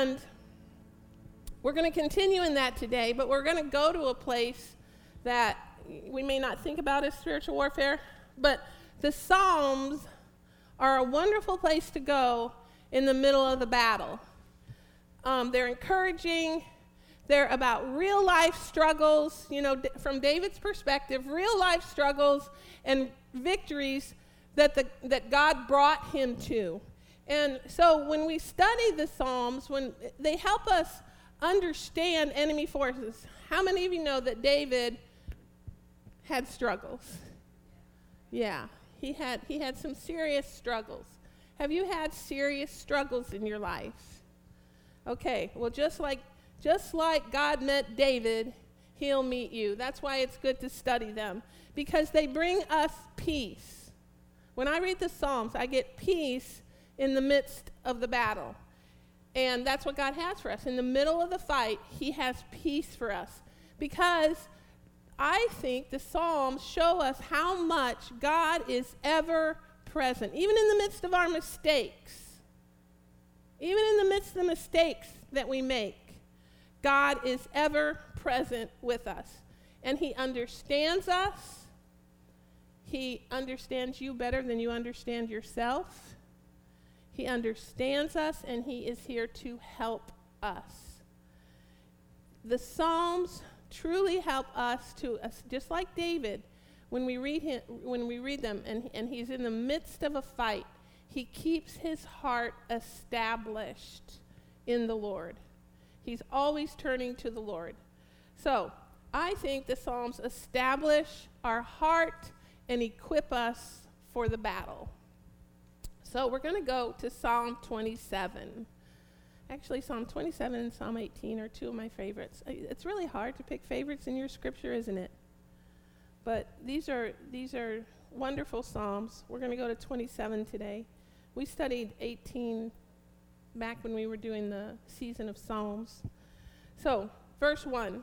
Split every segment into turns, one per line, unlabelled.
And we're going to continue in that today, but we're going to go to a place that we may not think about as spiritual warfare, but the Psalms are a wonderful place to go in the middle of the battle. Um, they're encouraging, they're about real life struggles, you know, d- from David's perspective, real life struggles and victories that, the, that God brought him to. And so when we study the Psalms, when they help us understand enemy forces. How many of you know that David had struggles? Yeah, he had, he had some serious struggles. Have you had serious struggles in your life? Okay, well, just like, just like God met David, he'll meet you. That's why it's good to study them, because they bring us peace. When I read the Psalms, I get peace in the midst of the battle. And that's what God has for us. In the middle of the fight, He has peace for us. Because I think the Psalms show us how much God is ever present, even in the midst of our mistakes. Even in the midst of the mistakes that we make, God is ever present with us. And He understands us. He understands you better than you understand yourself. He understands us and He is here to help us. The Psalms truly help us to, just like David, when we read, him, when we read them and, and he's in the midst of a fight, he keeps his heart established in the Lord. He's always turning to the Lord. So, I think the Psalms establish our heart and equip us for the battle. So we're going to go to Psalm 27. Actually, Psalm 27 and Psalm 18 are two of my favorites. It's really hard to pick favorites in your scripture, isn't it? But these are these are wonderful psalms. We're going to go to 27 today. We studied 18 back when we were doing the season of psalms. So, verse 1.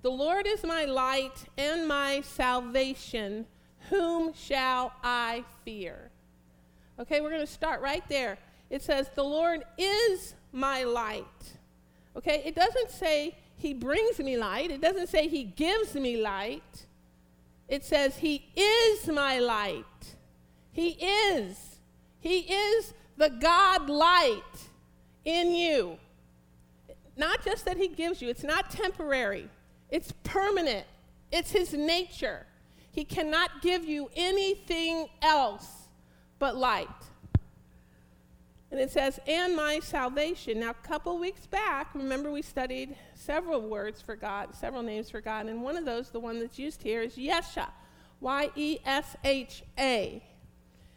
The Lord is my light and my salvation. Whom shall I fear? Okay, we're going to start right there. It says, The Lord is my light. Okay, it doesn't say He brings me light, it doesn't say He gives me light. It says He is my light. He is. He is the God light in you. Not just that He gives you, it's not temporary, it's permanent, it's His nature. He cannot give you anything else but light. And it says, and my salvation. Now, a couple weeks back, remember we studied several words for God, several names for God, and one of those, the one that's used here, is Yesha, Y E S H A.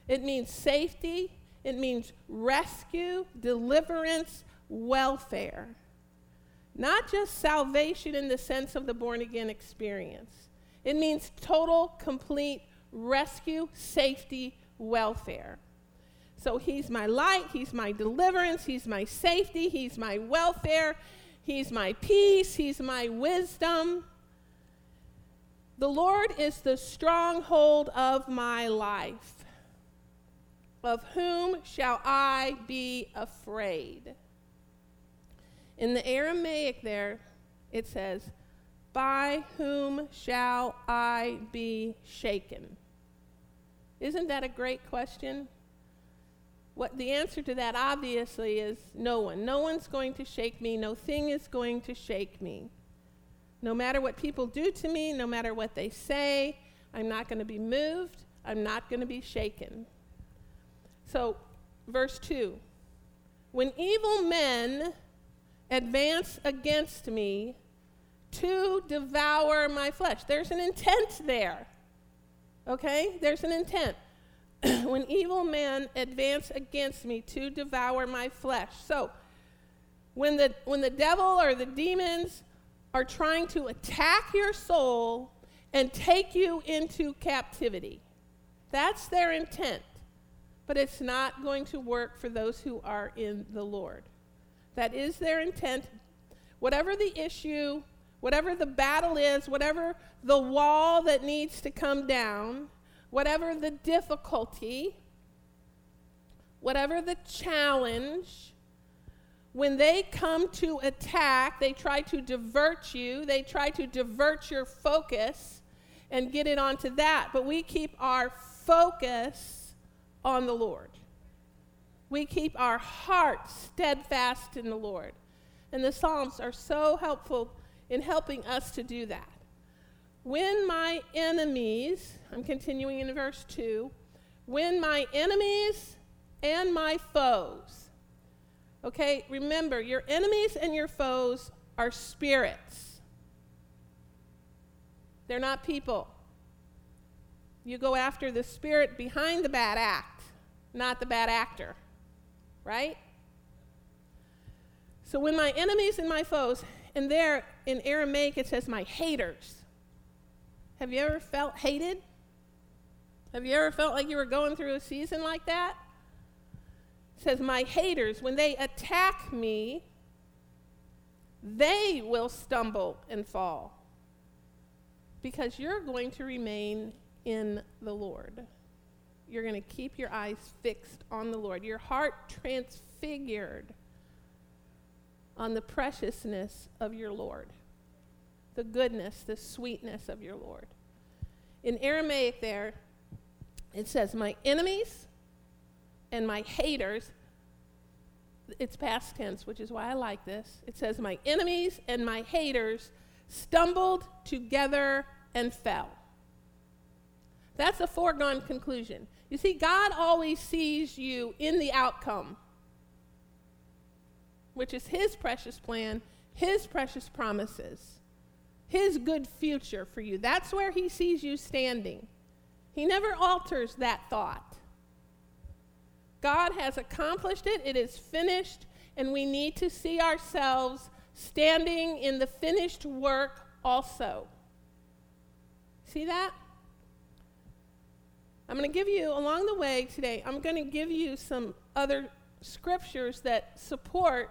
It means safety, it means rescue, deliverance, welfare. Not just salvation in the sense of the born again experience, it means total, complete rescue, safety, welfare. So he's my light, he's my deliverance, he's my safety, he's my welfare, he's my peace, he's my wisdom. The Lord is the stronghold of my life. Of whom shall I be afraid? In the Aramaic, there it says, By whom shall I be shaken? Isn't that a great question? What the answer to that obviously is no one. No one's going to shake me. No thing is going to shake me. No matter what people do to me, no matter what they say, I'm not going to be moved. I'm not going to be shaken. So, verse 2 When evil men advance against me to devour my flesh, there's an intent there. Okay? There's an intent. when evil men advance against me to devour my flesh. So, when the, when the devil or the demons are trying to attack your soul and take you into captivity, that's their intent. But it's not going to work for those who are in the Lord. That is their intent. Whatever the issue, whatever the battle is, whatever the wall that needs to come down, whatever the difficulty, whatever the challenge, when they come to attack, they try to divert you, they try to divert your focus and get it onto that. But we keep our focus on the Lord. We keep our heart steadfast in the Lord. And the Psalms are so helpful in helping us to do that. When my enemies, I'm continuing in verse 2, when my enemies and my foes, okay, remember, your enemies and your foes are spirits, they're not people. You go after the spirit behind the bad act, not the bad actor, right? So when my enemies and my foes, and there in Aramaic it says my haters. Have you ever felt hated? Have you ever felt like you were going through a season like that? It says, My haters, when they attack me, they will stumble and fall because you're going to remain in the Lord. You're going to keep your eyes fixed on the Lord, your heart transfigured on the preciousness of your Lord, the goodness, the sweetness of your Lord. In Aramaic, there, it says, My enemies and my haters, it's past tense, which is why I like this. It says, My enemies and my haters stumbled together and fell. That's a foregone conclusion. You see, God always sees you in the outcome, which is His precious plan, His precious promises, His good future for you. That's where He sees you standing. He never alters that thought. God has accomplished it, it is finished, and we need to see ourselves standing in the finished work also. See that? I'm going to give you, along the way today, I'm going to give you some other scriptures that support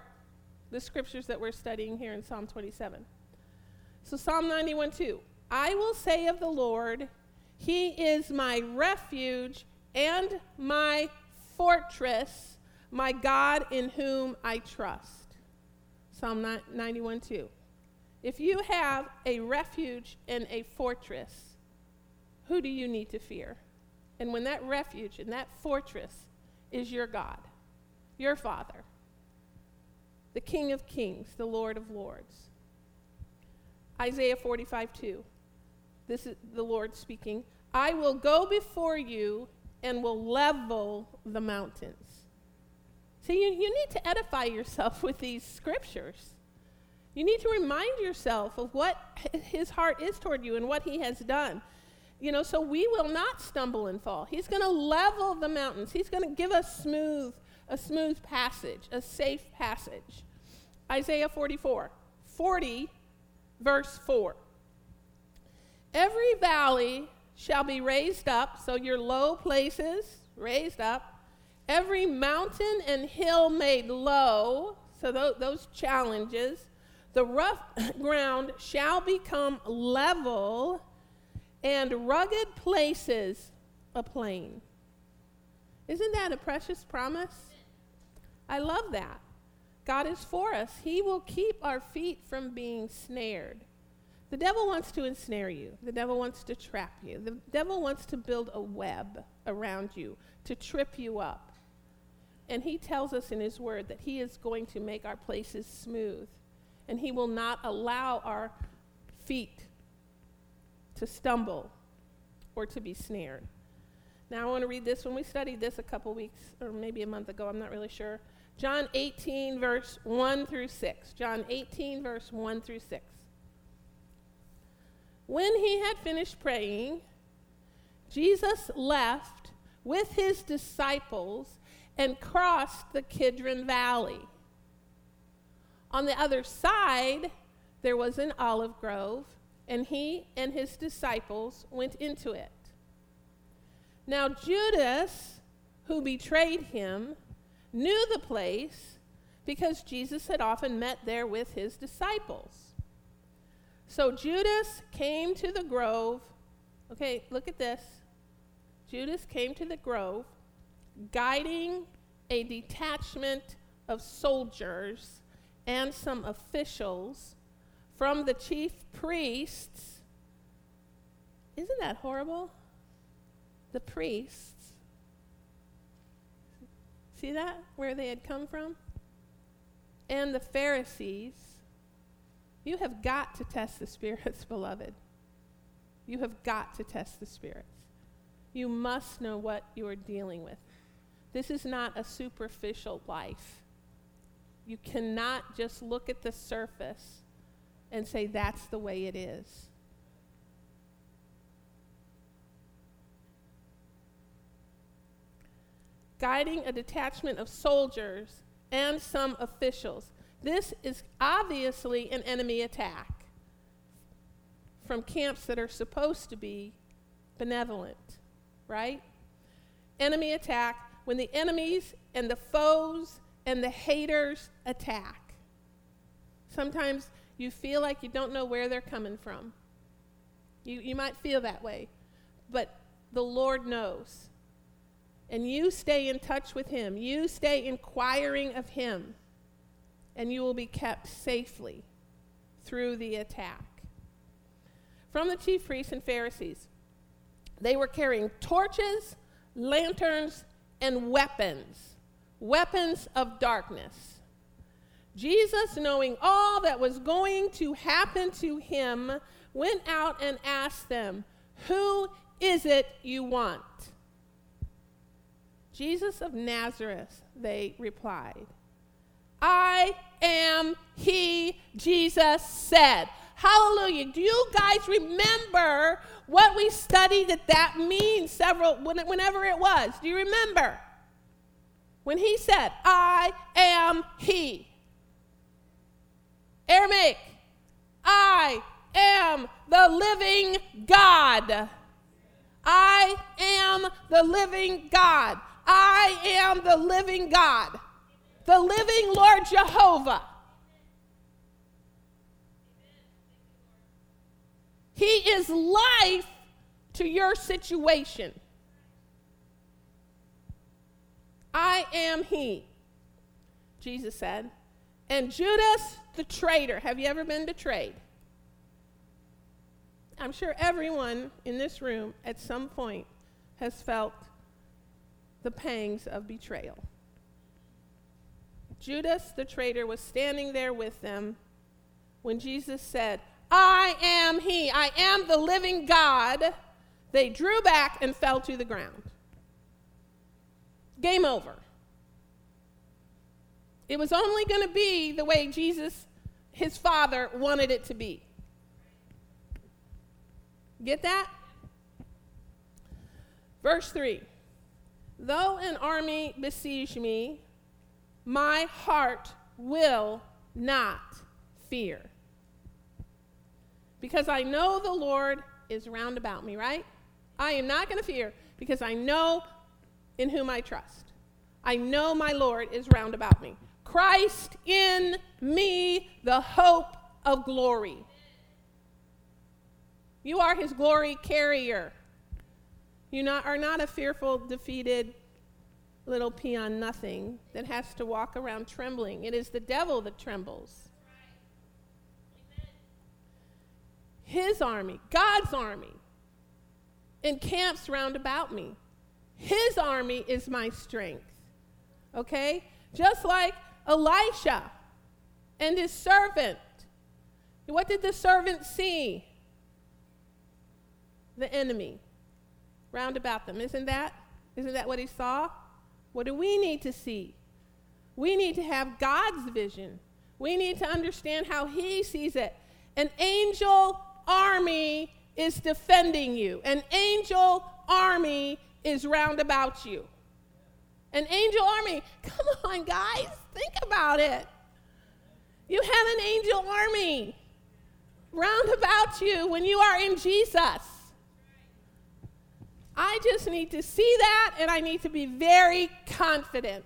the scriptures that we're studying here in Psalm 27. So, Psalm 91 2. I will say of the Lord, he is my refuge and my fortress, my God in whom I trust. Psalm 91 2. If you have a refuge and a fortress, who do you need to fear? And when that refuge and that fortress is your God, your Father, the King of Kings, the Lord of Lords. Isaiah 45 2. This is the Lord speaking. I will go before you and will level the mountains. See, you, you need to edify yourself with these scriptures. You need to remind yourself of what his heart is toward you and what he has done. You know, so we will not stumble and fall. He's going to level the mountains. He's going to give us smooth, a smooth passage, a safe passage. Isaiah 44, 40, verse 4. Every valley shall be raised up, so your low places raised up. Every mountain and hill made low, so th- those challenges. The rough ground shall become level, and rugged places a plain. Isn't that a precious promise? I love that. God is for us. He will keep our feet from being snared. The devil wants to ensnare you. The devil wants to trap you. The devil wants to build a web around you to trip you up. And he tells us in his word that he is going to make our places smooth. And he will not allow our feet to stumble or to be snared. Now, I want to read this. When we studied this a couple weeks or maybe a month ago, I'm not really sure. John 18, verse 1 through 6. John 18, verse 1 through 6. When he had finished praying, Jesus left with his disciples and crossed the Kidron Valley. On the other side, there was an olive grove, and he and his disciples went into it. Now, Judas, who betrayed him, knew the place because Jesus had often met there with his disciples. So Judas came to the grove. Okay, look at this. Judas came to the grove guiding a detachment of soldiers and some officials from the chief priests. Isn't that horrible? The priests. See that? Where they had come from? And the Pharisees. You have got to test the spirits, beloved. You have got to test the spirits. You must know what you are dealing with. This is not a superficial life. You cannot just look at the surface and say that's the way it is. Guiding a detachment of soldiers and some officials. This is obviously an enemy attack from camps that are supposed to be benevolent, right? Enemy attack when the enemies and the foes and the haters attack. Sometimes you feel like you don't know where they're coming from. You, you might feel that way, but the Lord knows. And you stay in touch with Him, you stay inquiring of Him, and you will be kept safely through the attack from the chief priests and Pharisees. They were carrying torches, lanterns, and weapons, weapons of darkness. Jesus, knowing all that was going to happen to him, went out and asked them, Who is it you want? Jesus of Nazareth, they replied. I am he, Jesus said. Hallelujah. Do you guys remember what we studied that that means several, whenever it was? Do you remember? When he said, I am he. Aramaic, I am the living God. I am the living God. I am the living God. The living Lord Jehovah. He is life to your situation. I am He, Jesus said. And Judas the traitor. Have you ever been betrayed? I'm sure everyone in this room at some point has felt the pangs of betrayal. Judas the traitor was standing there with them when Jesus said, I am He. I am the living God. They drew back and fell to the ground. Game over. It was only going to be the way Jesus, his Father, wanted it to be. Get that? Verse 3 Though an army besiege me, my heart will not fear because I know the Lord is round about me, right? I am not going to fear because I know in whom I trust. I know my Lord is round about me. Christ in me, the hope of glory. You are his glory carrier. You not, are not a fearful, defeated little peon nothing that has to walk around trembling. It is the devil that trembles. his army, God's army, encamps round about me. His army is my strength. Okay? Just like Elisha and his servant. What did the servant see? The enemy round about them. Isn't that? Isn't that what he saw? What do we need to see? We need to have God's vision. We need to understand how he sees it. An angel army is defending you, an angel army is round about you. An angel army, come on, guys, think about it. You have an angel army round about you when you are in Jesus. I just need to see that and I need to be very confident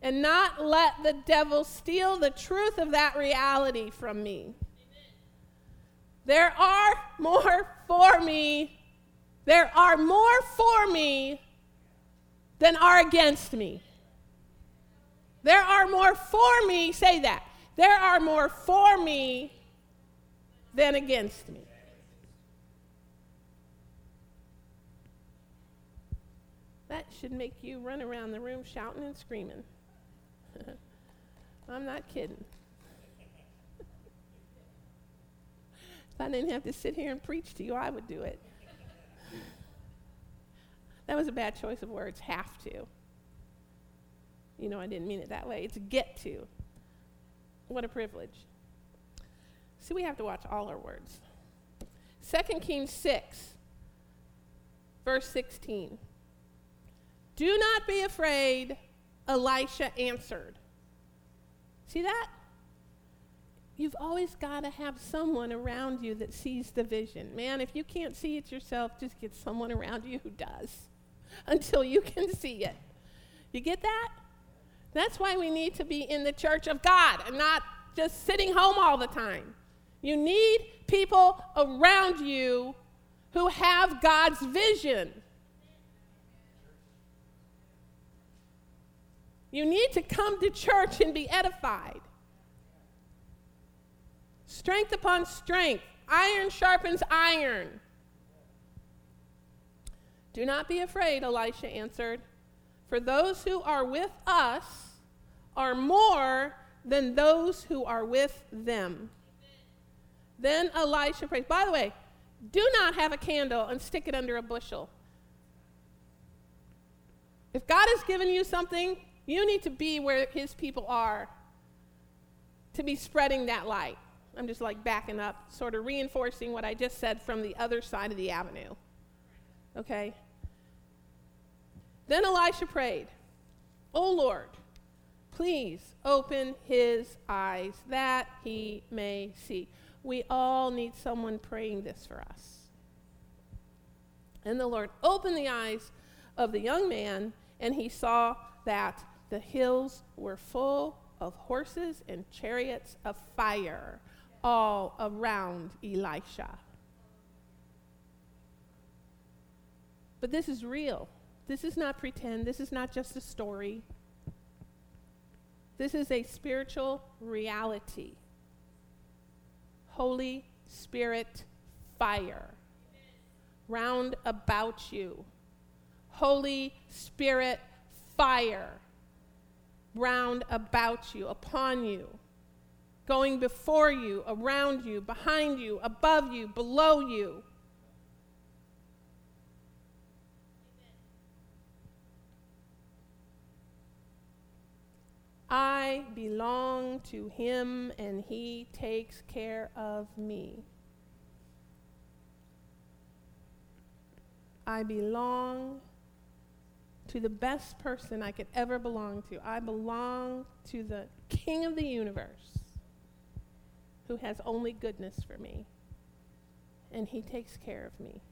and not let the devil steal the truth of that reality from me. There are more for me. There are more for me than are against me. There are more for me, say that. There are more for me than against me. That should make you run around the room shouting and screaming. I'm not kidding. if I didn't have to sit here and preach to you, I would do it. that was a bad choice of words, have to. You know, I didn't mean it that way. It's get to. What a privilege. See, we have to watch all our words. 2 Kings 6, verse 16. Do not be afraid, Elisha answered. See that? You've always got to have someone around you that sees the vision. Man, if you can't see it yourself, just get someone around you who does until you can see it. You get that? That's why we need to be in the church of God and not just sitting home all the time. You need people around you who have God's vision. You need to come to church and be edified. Strength upon strength. Iron sharpens iron. Do not be afraid, Elisha answered, for those who are with us are more than those who are with them. Then Elisha prayed. By the way, do not have a candle and stick it under a bushel. If God has given you something, you need to be where his people are to be spreading that light. I'm just like backing up, sort of reinforcing what I just said from the other side of the avenue. Okay? Then Elisha prayed, O Lord, please open his eyes that he may see. We all need someone praying this for us. And the Lord opened the eyes of the young man, and he saw that the hills were full of horses and chariots of fire all around Elisha. But this is real. This is not pretend. This is not just a story. This is a spiritual reality. Holy Spirit fire round about you. Holy Spirit fire round about you, upon you, going before you, around you, behind you, above you, below you. I belong to him and he takes care of me. I belong to the best person I could ever belong to. I belong to the King of the universe who has only goodness for me, and he takes care of me.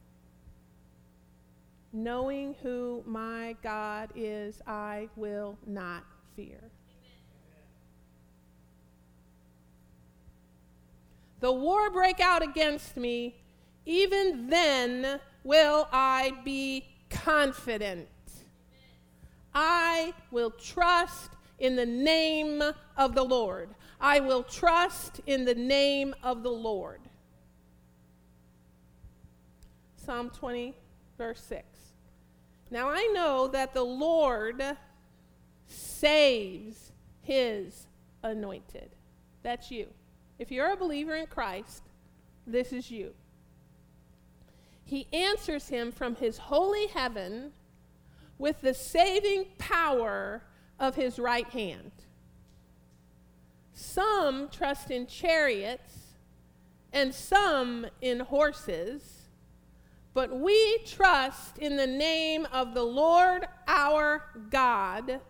Knowing who my God is, I will not fear. The war break out against me, even then will I be confident. I will trust in the name of the Lord. I will trust in the name of the Lord. Psalm 20, verse 6. Now I know that the Lord saves his anointed. That's you. If you're a believer in Christ, this is you. He answers him from his holy heaven with the saving power of his right hand. Some trust in chariots and some in horses, but we trust in the name of the Lord our God.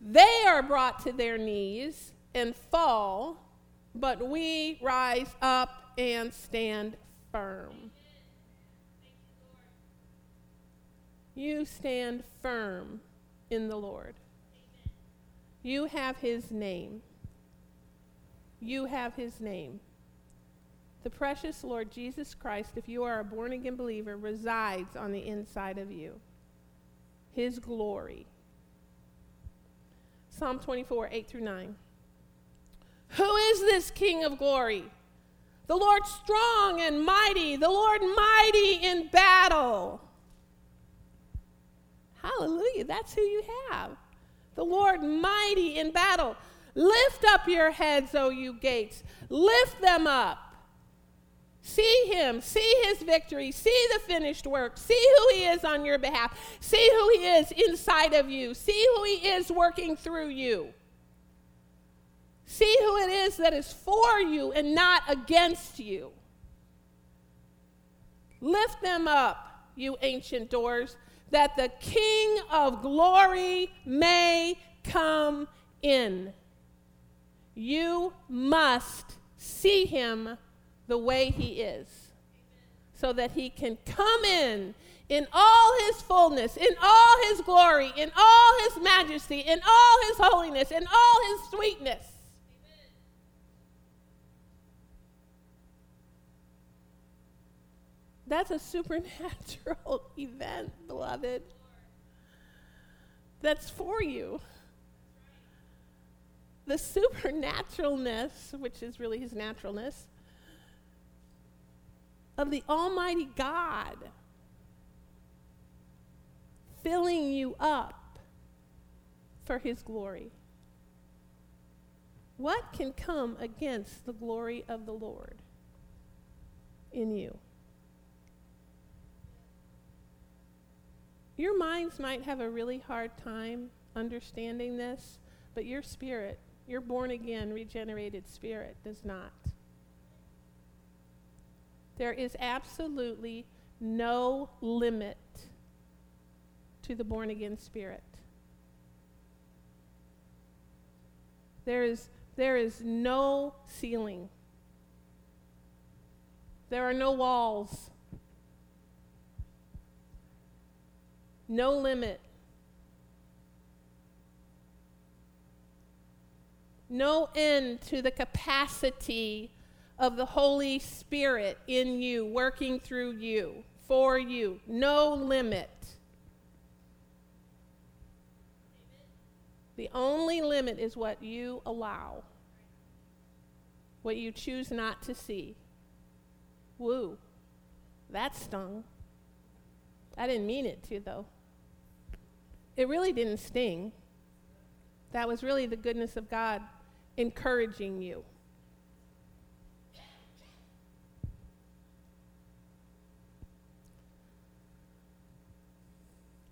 They are brought to their knees and fall, but we rise up and stand firm. You stand firm in the Lord. Amen. You have his name. You have his name. The precious Lord Jesus Christ, if you are a born again believer, resides on the inside of you. His glory. Psalm 24, 8 through 9. Who is this King of glory? The Lord strong and mighty, the Lord mighty in battle. Hallelujah, that's who you have. The Lord mighty in battle. Lift up your heads, O you gates. Lift them up. See him, see his victory, see the finished work, see who he is on your behalf, see who he is inside of you, see who he is working through you. See who it is that is for you and not against you. Lift them up, you ancient doors, that the King of glory may come in. You must see him the way he is so that he can come in in all his fullness, in all his glory, in all his majesty, in all his holiness, in all his sweetness. That's a supernatural event, beloved. That's for you the supernaturalness, which is really his naturalness, of the Almighty God filling you up for his glory. What can come against the glory of the Lord in you? Your minds might have a really hard time understanding this, but your spirit your born again, regenerated spirit does not. There is absolutely no limit to the born again spirit. There is, there is no ceiling. There are no walls. No limit no end to the capacity of the Holy Spirit in you, working through you, for you. No limit. The only limit is what you allow, what you choose not to see. Woo. That stung. I didn't mean it to, though. It really didn't sting. That was really the goodness of God encouraging you.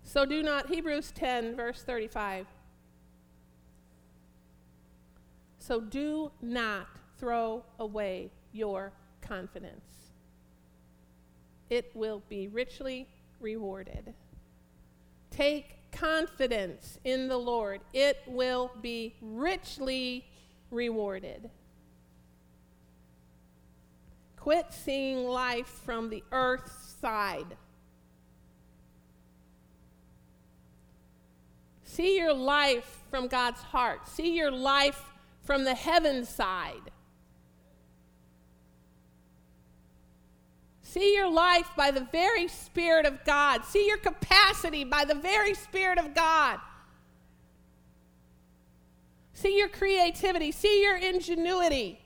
So do not, Hebrews 10, verse 35. So do not throw away your confidence. It will be richly rewarded. Take confidence in the Lord, it will be richly rewarded. Quit seeing life from the earth side. See your life from God's heart. See your life from the heaven side. See your life by the very Spirit of God. See your capacity by the very Spirit of God. See your creativity. See your ingenuity.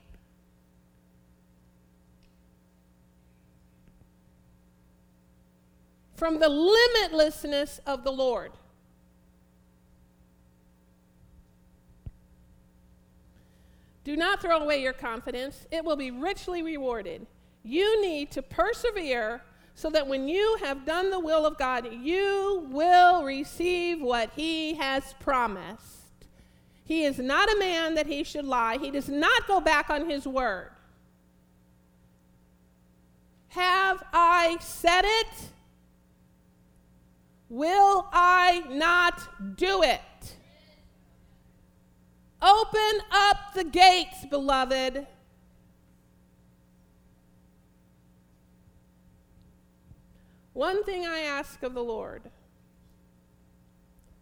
From the limitlessness of the Lord. Do not throw away your confidence, it will be richly rewarded. You need to persevere so that when you have done the will of God, you will receive what He has promised. He is not a man that he should lie. He does not go back on his word. Have I said it? Will I not do it? Open up the gates, beloved. One thing I ask of the Lord.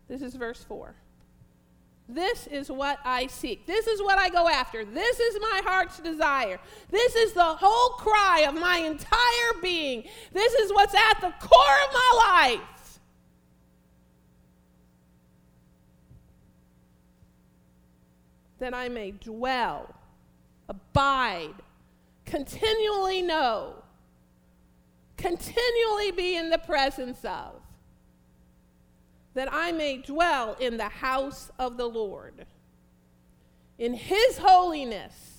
This is verse 4. This is what I seek. This is what I go after. This is my heart's desire. This is the whole cry of my entire being. This is what's at the core of my life. that I may dwell, abide, continually know, continually be in the presence of, that I may dwell in the house of the Lord, in his holiness.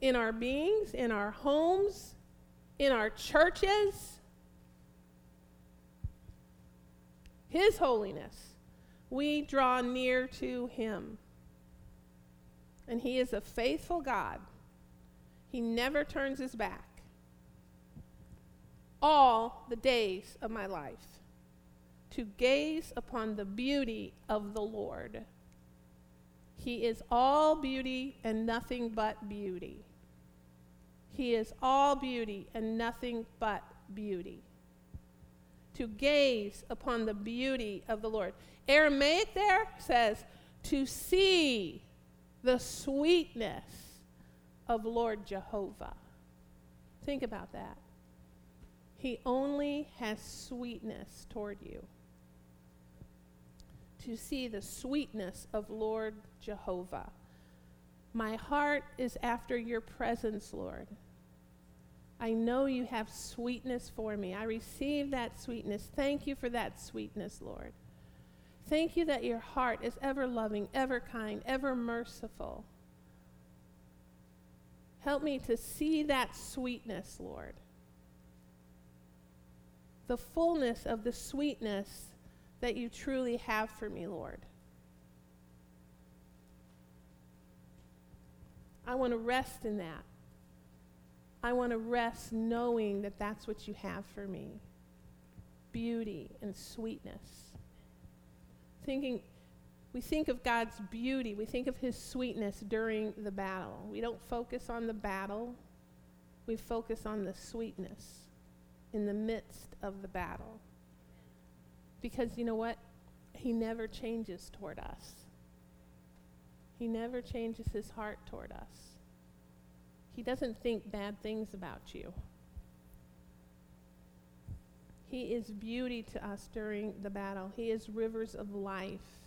In our beings, in our homes, in our churches, His holiness, we draw near to Him. And He is a faithful God. He never turns His back. All the days of my life to gaze upon the beauty of the Lord. He is all beauty and nothing but beauty. He is all beauty and nothing but beauty. To gaze upon the beauty of the Lord. Aramaic there says, to see the sweetness of Lord Jehovah. Think about that. He only has sweetness toward you. To see the sweetness of Lord Jehovah. My heart is after your presence, Lord. I know you have sweetness for me. I receive that sweetness. Thank you for that sweetness, Lord. Thank you that your heart is ever loving, ever kind, ever merciful. Help me to see that sweetness, Lord. The fullness of the sweetness that you truly have for me, Lord. I want to rest in that. I want to rest knowing that that's what you have for me beauty and sweetness. Thinking, we think of God's beauty, we think of his sweetness during the battle. We don't focus on the battle, we focus on the sweetness in the midst of the battle. Because you know what? He never changes toward us. He never changes his heart toward us. He doesn't think bad things about you. He is beauty to us during the battle. He is rivers of life.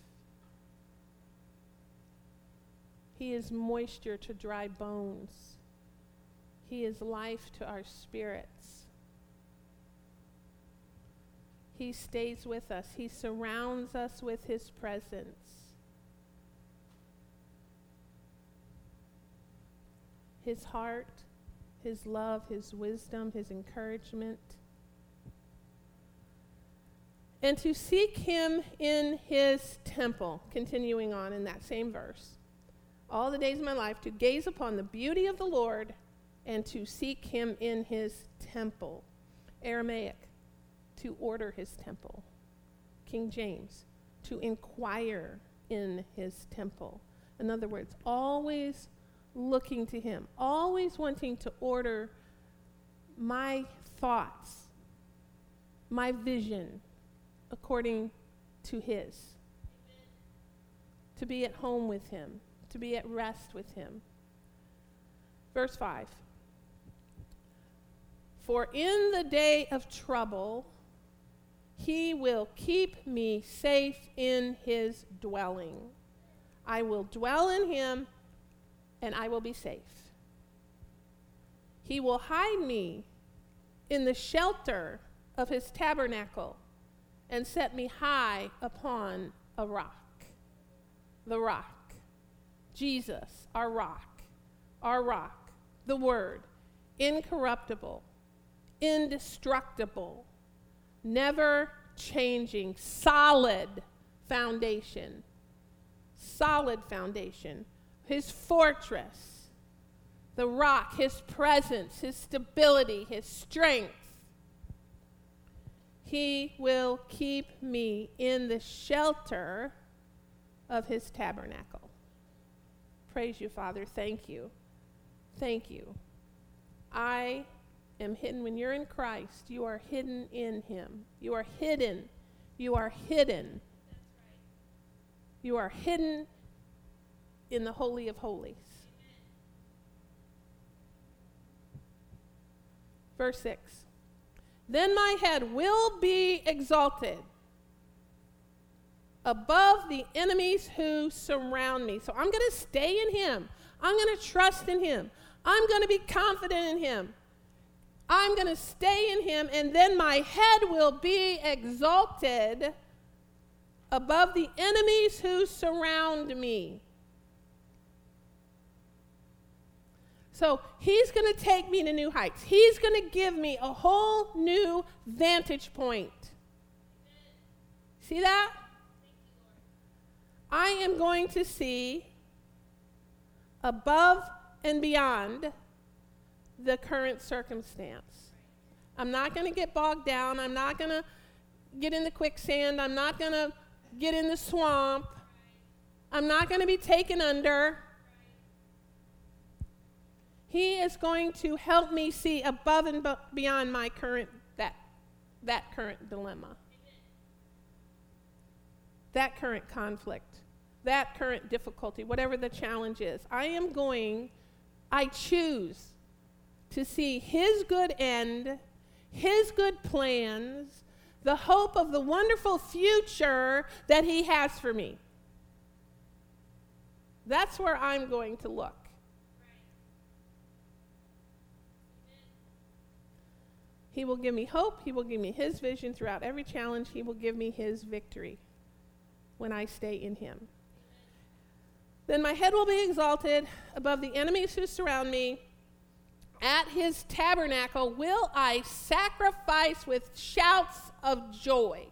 He is moisture to dry bones. He is life to our spirits. He stays with us. He surrounds us with his presence. his heart, his love, his wisdom, his encouragement. And to seek him in his temple, continuing on in that same verse. All the days of my life, to gaze upon the beauty of the Lord and to seek him in his temple. Aramaic, to order his temple. King James, to inquire in his temple. In other words, always looking to Him, always wanting to order my thoughts, my vision according to His. To be at home with Him, to be at rest with Him. Verse 5 For in the day of trouble, he will keep me safe in his dwelling. I will dwell in him and I will be safe. He will hide me in the shelter of his tabernacle and set me high upon a rock. The rock. Jesus, our rock. Our rock. The Word. Incorruptible. Indestructible. Never changing. Solid foundation. Solid foundation his fortress, the rock, his presence, his stability, his strength. He will keep me in the shelter of his tabernacle. Praise you, Father. Thank you. Thank you. I am hidden. When you're in Christ, you are hidden in him. You are hidden. You are hidden. You are hidden in the Holy of Holies. Verse 6 Then my head will be exalted. Above the enemies who surround me. So I'm going to stay in Him. I'm going to trust in Him. I'm going to be confident in Him. I'm going to stay in Him, and then my head will be exalted above the enemies who surround me. So he's going to take me to new heights. He's going to give me a whole new vantage point. See that? I am going to see above and beyond the current circumstance. I'm not going to get bogged down. I'm not going to get in the quicksand. I'm not going to get in the swamp. I'm not going to be taken under. He is going to help me see above and beyond my current that that current dilemma. That current conflict, that current difficulty, whatever the challenge is. I am going I choose to see his good end, his good plans, the hope of the wonderful future that he has for me. That's where I'm going to look. He will give me hope. He will give me His vision throughout every challenge. He will give me His victory when I stay in Him. Then my head will be exalted above the enemies who surround me. At His tabernacle will I sacrifice with shouts of joy.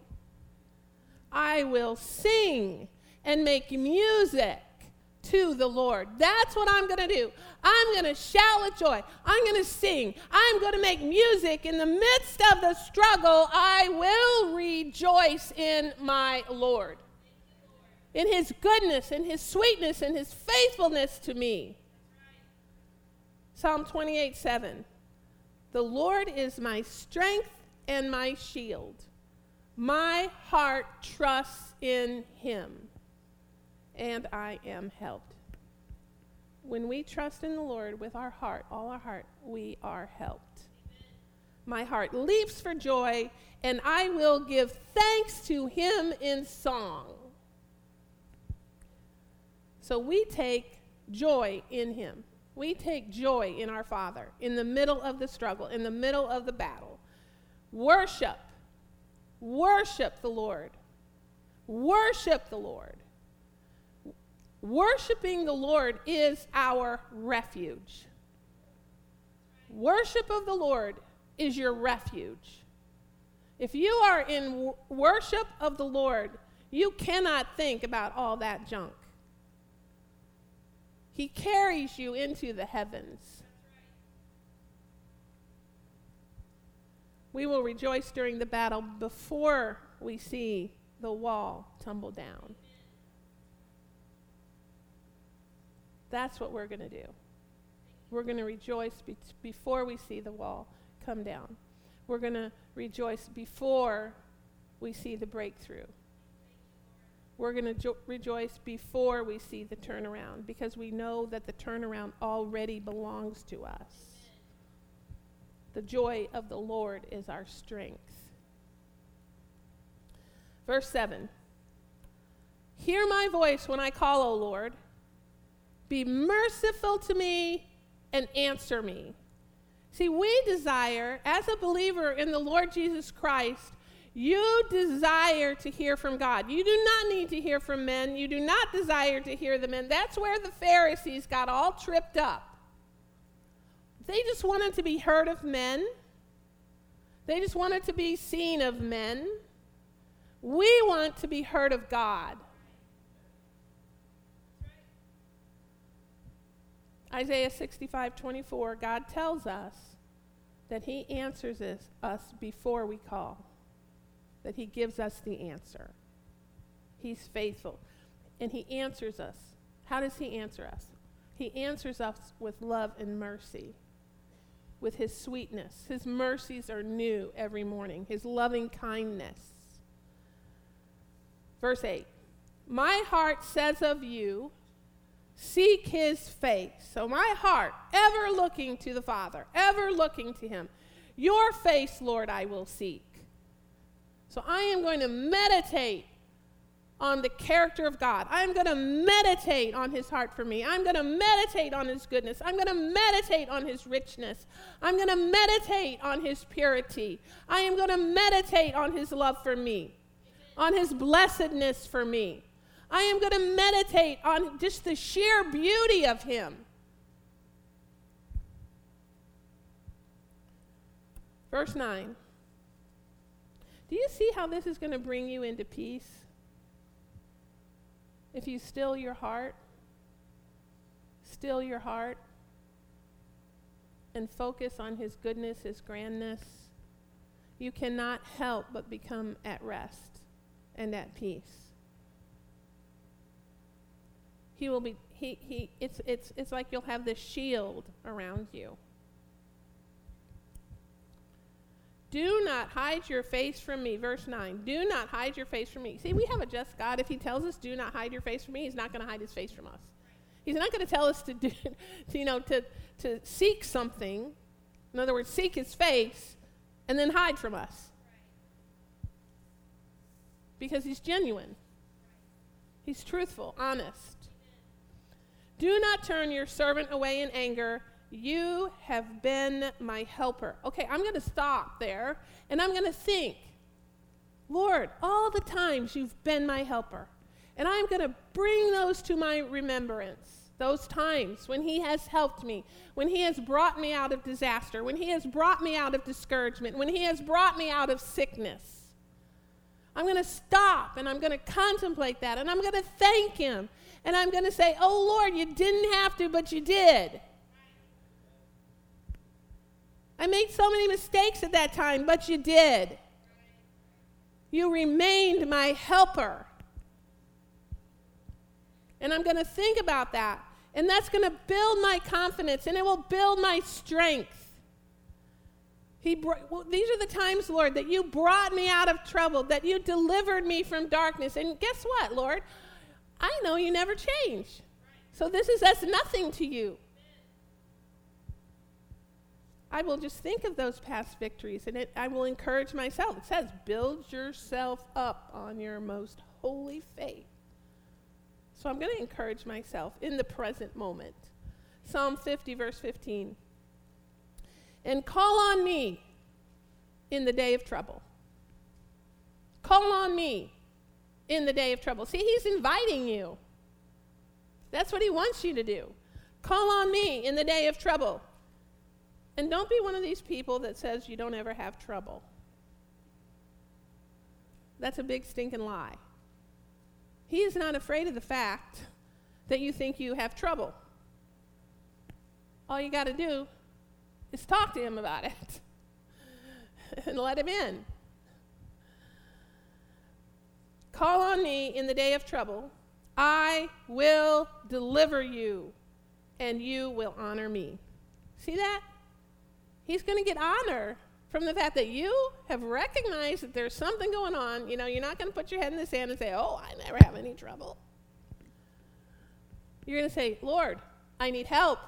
I will sing and make music to the Lord. That's what I'm going to do. I'm going to shout with joy. I'm going to sing. I'm going to make music. In the midst of the struggle, I will rejoice in my Lord. In his goodness, in his sweetness, in his faithfulness to me. Psalm 28 7. The Lord is my strength and my shield. My heart trusts in him and I am helped. When we trust in the Lord with our heart, all our heart, we are helped. My heart leaps for joy, and I will give thanks to him in song. So we take joy in him. We take joy in our Father in the middle of the struggle, in the middle of the battle. Worship. Worship the Lord. Worship the Lord. Worshiping the Lord is our refuge. Worship of the Lord is your refuge. If you are in worship of the Lord, you cannot think about all that junk. He carries you into the heavens. We will rejoice during the battle before we see the wall tumble down. That's what we're going to do. We're going to rejoice be- before we see the wall come down. We're going to rejoice before we see the breakthrough. We're going to jo- rejoice before we see the turnaround because we know that the turnaround already belongs to us. The joy of the Lord is our strength. Verse 7 Hear my voice when I call, O Lord. Be merciful to me and answer me. See, we desire, as a believer in the Lord Jesus Christ, you desire to hear from God. You do not need to hear from men. You do not desire to hear the men. That's where the Pharisees got all tripped up. They just wanted to be heard of men, they just wanted to be seen of men. We want to be heard of God. Isaiah 65 24, God tells us that He answers us, us before we call, that He gives us the answer. He's faithful. And He answers us. How does He answer us? He answers us with love and mercy, with His sweetness. His mercies are new every morning, His loving kindness. Verse 8 My heart says of you, seek his face. So my heart, ever looking to the Father, ever looking to him. Your face, Lord, I will seek. So I am going to meditate on the character of God. I'm going to meditate on his heart for me. I'm going to meditate on his goodness. I'm going to meditate on his richness. I'm going to meditate on his purity. I am going to meditate on his love for me, on his blessedness for me. I am going to meditate on just the sheer beauty of him. Verse 9. Do you see how this is going to bring you into peace? If you still your heart, still your heart, and focus on His goodness, His grandness, you cannot help but become at rest and at peace. He will be, he, he, it's, it's, it's like you'll have this shield around you. Do not hide your face from me. Verse 9. Do not hide your face from me. See, we have a just God. If he tells us, do not hide your face from me, he's not going to hide his face from us. He's not going to tell us to do, to, you know, to, to seek something. In other words, seek his face and then hide from us. Because he's genuine. He's truthful, honest. Do not turn your servant away in anger you have been my helper. Okay, I'm going to stop there and I'm going to think, Lord, all the times you've been my helper. And I'm going to bring those to my remembrance. Those times when He has helped me, when He has brought me out of disaster, when He has brought me out of discouragement, when He has brought me out of sickness. I'm going to stop and I'm going to contemplate that and I'm going to thank Him. And I'm going to say, Oh Lord, you didn't have to, but you did. I made so many mistakes at that time, but you did. You remained my helper. And I'm going to think about that. And that's going to build my confidence and it will build my strength. He well, these are the times, Lord, that you brought me out of trouble, that you delivered me from darkness. And guess what, Lord? I know you never change. So this is as nothing to you. I will just think of those past victories and it, I will encourage myself. It says, build yourself up on your most holy faith. So I'm going to encourage myself in the present moment. Psalm 50, verse 15. And call on me in the day of trouble. Call on me in the day of trouble. See, he's inviting you. That's what he wants you to do. Call on me in the day of trouble. And don't be one of these people that says you don't ever have trouble. That's a big stinking lie. He is not afraid of the fact that you think you have trouble. All you got to do is talk to him about it and let him in. Call on me in the day of trouble. I will deliver you, and you will honor me. See that? He's going to get honor from the fact that you have recognized that there's something going on. You know, you're not going to put your head in the sand and say, Oh, I never have any trouble. You're going to say, Lord, I need help.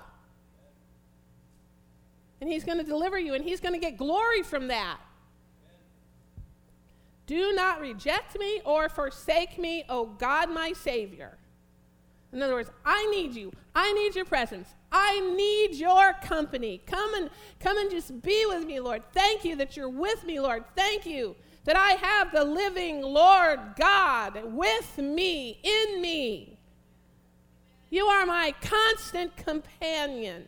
And He's going to deliver you, and He's going to get glory from that. Do not reject me or forsake me, O God, my Savior. In other words, I need you. I need your presence. I need your company. Come and come and just be with me, Lord. Thank you that you're with me, Lord. Thank you that I have the living Lord God with me, in me. You are my constant companion.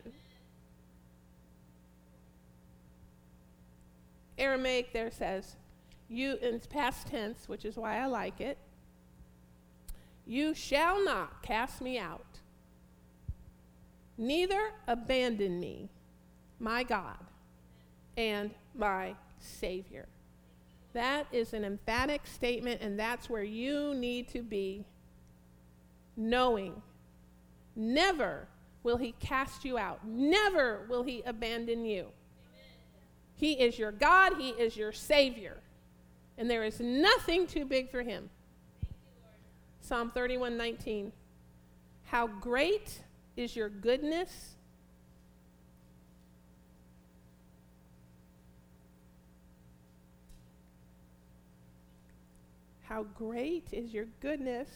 Aramaic there says, you in past tense, which is why I like it. You shall not cast me out, neither abandon me, my God and my Savior. That is an emphatic statement, and that's where you need to be, knowing never will He cast you out, never will He abandon you. He is your God, He is your Savior, and there is nothing too big for Him. Psalm 31 19. How great is your goodness? How great is your goodness.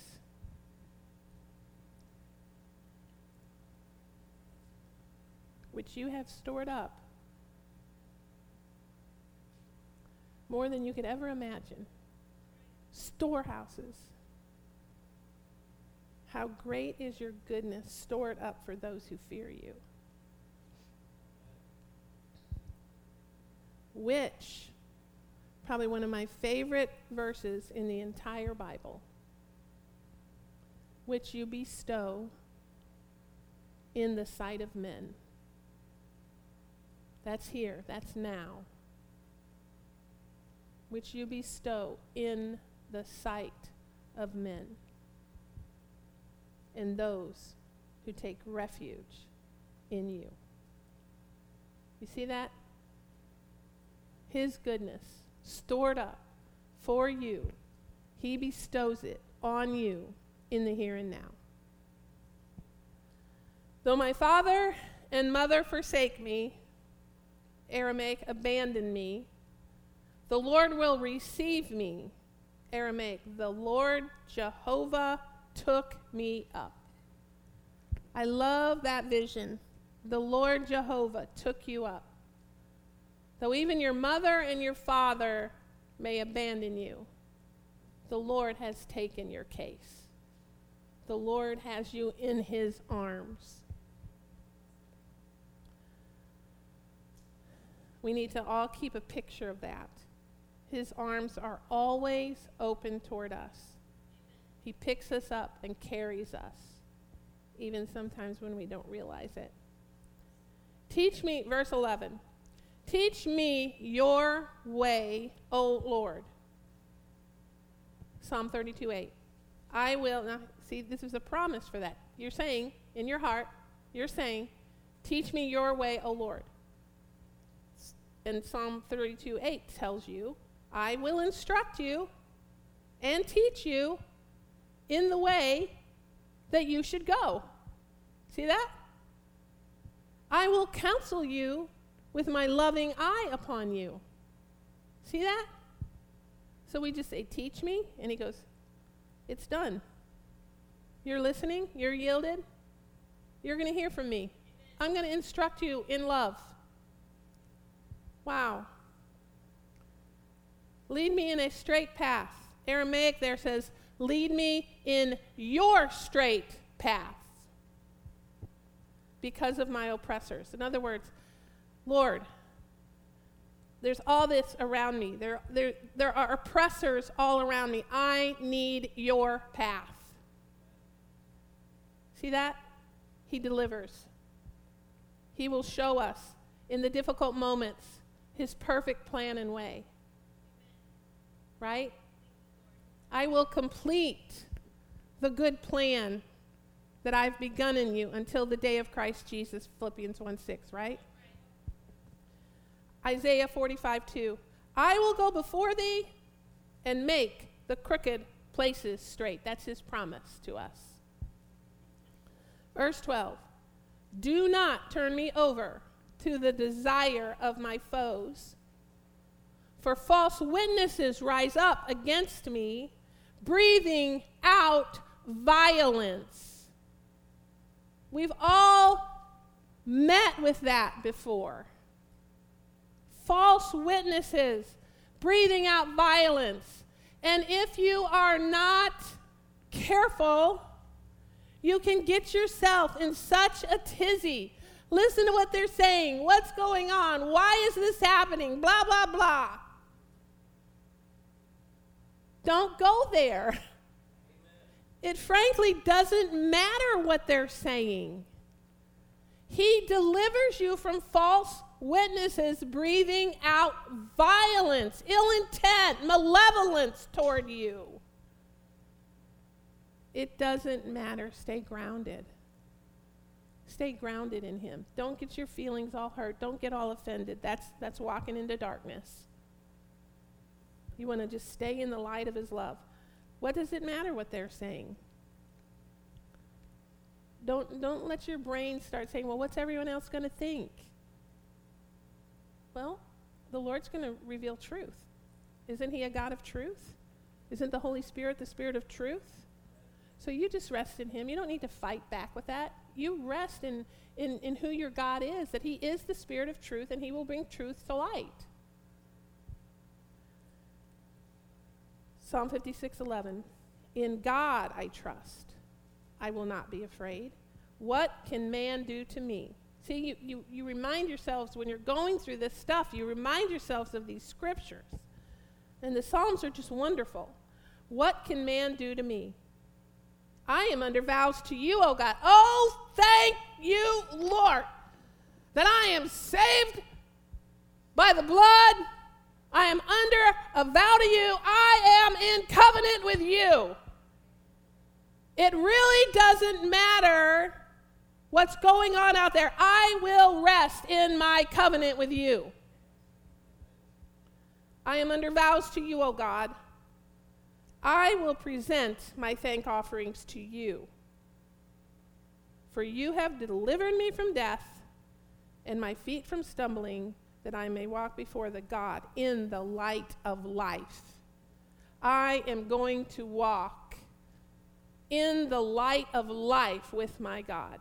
Which you have stored up more than you could ever imagine. Storehouses. How great is your goodness stored up for those who fear you. Which probably one of my favorite verses in the entire Bible, which you bestow in the sight of men. That's here, that's now. Which you bestow in the sight of men and those who take refuge in you. You see that? His goodness stored up for you. He bestows it on you in the here and now. Though my father and mother forsake me, Aramaic, abandon me, the Lord will receive me. Aramaic, the Lord Jehovah took me up. I love that vision. The Lord Jehovah took you up. Though even your mother and your father may abandon you, the Lord has taken your case. The Lord has you in his arms. We need to all keep a picture of that. His arms are always open toward us. He picks us up and carries us, even sometimes when we don't realize it. Teach me, verse 11. Teach me your way, O Lord. Psalm 32 8. I will, now see, this is a promise for that. You're saying in your heart, you're saying, Teach me your way, O Lord. And Psalm 32 8 tells you, I will instruct you and teach you in the way that you should go. See that? I will counsel you with my loving eye upon you. See that? So we just say, Teach me. And he goes, It's done. You're listening. You're yielded. You're going to hear from me. I'm going to instruct you in love. Wow. Lead me in a straight path. Aramaic there says, Lead me in your straight path because of my oppressors. In other words, Lord, there's all this around me. There, there, there are oppressors all around me. I need your path. See that? He delivers. He will show us in the difficult moments his perfect plan and way. Right? I will complete the good plan that I've begun in you until the day of Christ Jesus, Philippians 1 6, right? Isaiah 45 2. I will go before thee and make the crooked places straight. That's his promise to us. Verse 12. Do not turn me over to the desire of my foes. For false witnesses rise up against me, breathing out violence. We've all met with that before false witnesses, breathing out violence. And if you are not careful, you can get yourself in such a tizzy. Listen to what they're saying. What's going on? Why is this happening? Blah, blah, blah. Don't go there. It frankly doesn't matter what they're saying. He delivers you from false witnesses breathing out violence, ill intent, malevolence toward you. It doesn't matter. Stay grounded. Stay grounded in Him. Don't get your feelings all hurt. Don't get all offended. That's, that's walking into darkness. You want to just stay in the light of His love. What does it matter what they're saying? Don't, don't let your brain start saying, well, what's everyone else going to think? Well, the Lord's going to reveal truth. Isn't He a God of truth? Isn't the Holy Spirit the Spirit of truth? So you just rest in Him. You don't need to fight back with that. You rest in, in, in who your God is, that He is the Spirit of truth and He will bring truth to light. Psalm 56 11. In God I trust. I will not be afraid. What can man do to me? See, you, you, you remind yourselves when you're going through this stuff, you remind yourselves of these scriptures. And the Psalms are just wonderful. What can man do to me? I am under vows to you, O God. Oh, thank you, Lord, that I am saved by the blood. I am under a vow to you. I am in covenant with you. It really doesn't matter what's going on out there. I will rest in my covenant with you. I am under vows to you, O God. I will present my thank offerings to you. For you have delivered me from death and my feet from stumbling, that I may walk before the God in the light of life. I am going to walk in the light of life with my God.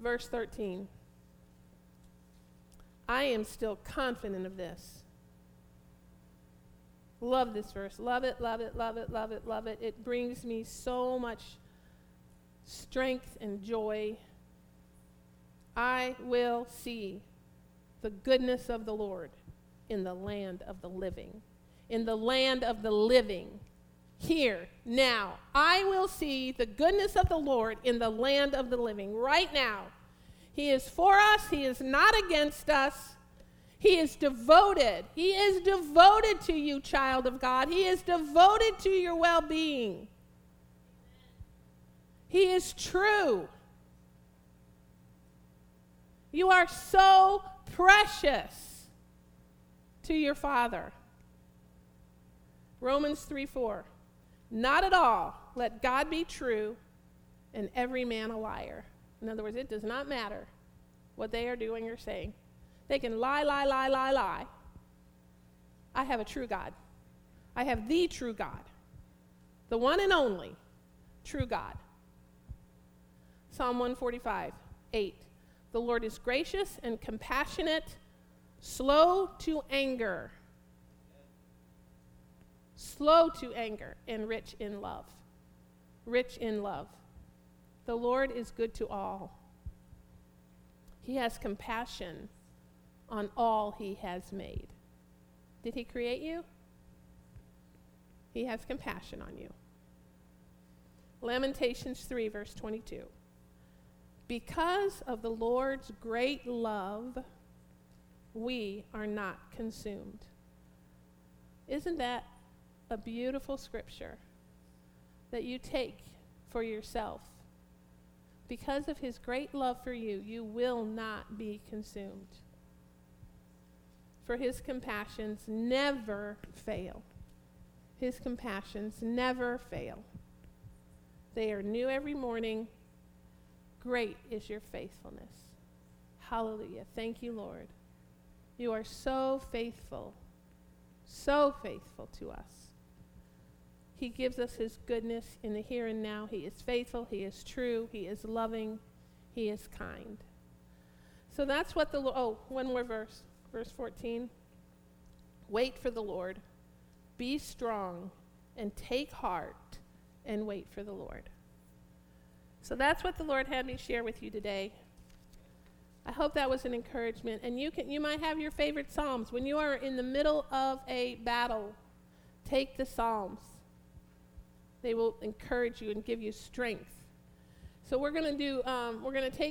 Verse 13. I am still confident of this. Love this verse. Love it, love it, love it, love it, love it. It brings me so much strength and joy. I will see the goodness of the Lord in the land of the living. In the land of the living. Here, now. I will see the goodness of the Lord in the land of the living. Right now. He is for us, He is not against us. He is devoted. He is devoted to you, child of God. He is devoted to your well being. He is true. You are so precious to your Father. Romans 3 4. Not at all. Let God be true and every man a liar. In other words, it does not matter what they are doing or saying. They can lie, lie, lie, lie, lie. I have a true God. I have the true God, the one and only true God. Psalm 145, 8. The Lord is gracious and compassionate, slow to anger, slow to anger, and rich in love. Rich in love. The Lord is good to all. He has compassion on all he has made. Did he create you? He has compassion on you. Lamentations 3, verse 22. Because of the Lord's great love, we are not consumed. Isn't that a beautiful scripture that you take for yourself? Because of his great love for you, you will not be consumed. For his compassions never fail. His compassions never fail. They are new every morning. Great is your faithfulness. Hallelujah. Thank you, Lord. You are so faithful, so faithful to us. He gives us His goodness in the here and now. He is faithful, He is true, He is loving, He is kind. So that's what the, Lord, oh, one more verse, verse 14. Wait for the Lord, be strong, and take heart, and wait for the Lord. So that's what the Lord had me share with you today. I hope that was an encouragement. And you can you might have your favorite psalms. When you are in the middle of a battle, take the psalms. They will encourage you and give you strength. So we're going to do, um, we're going to take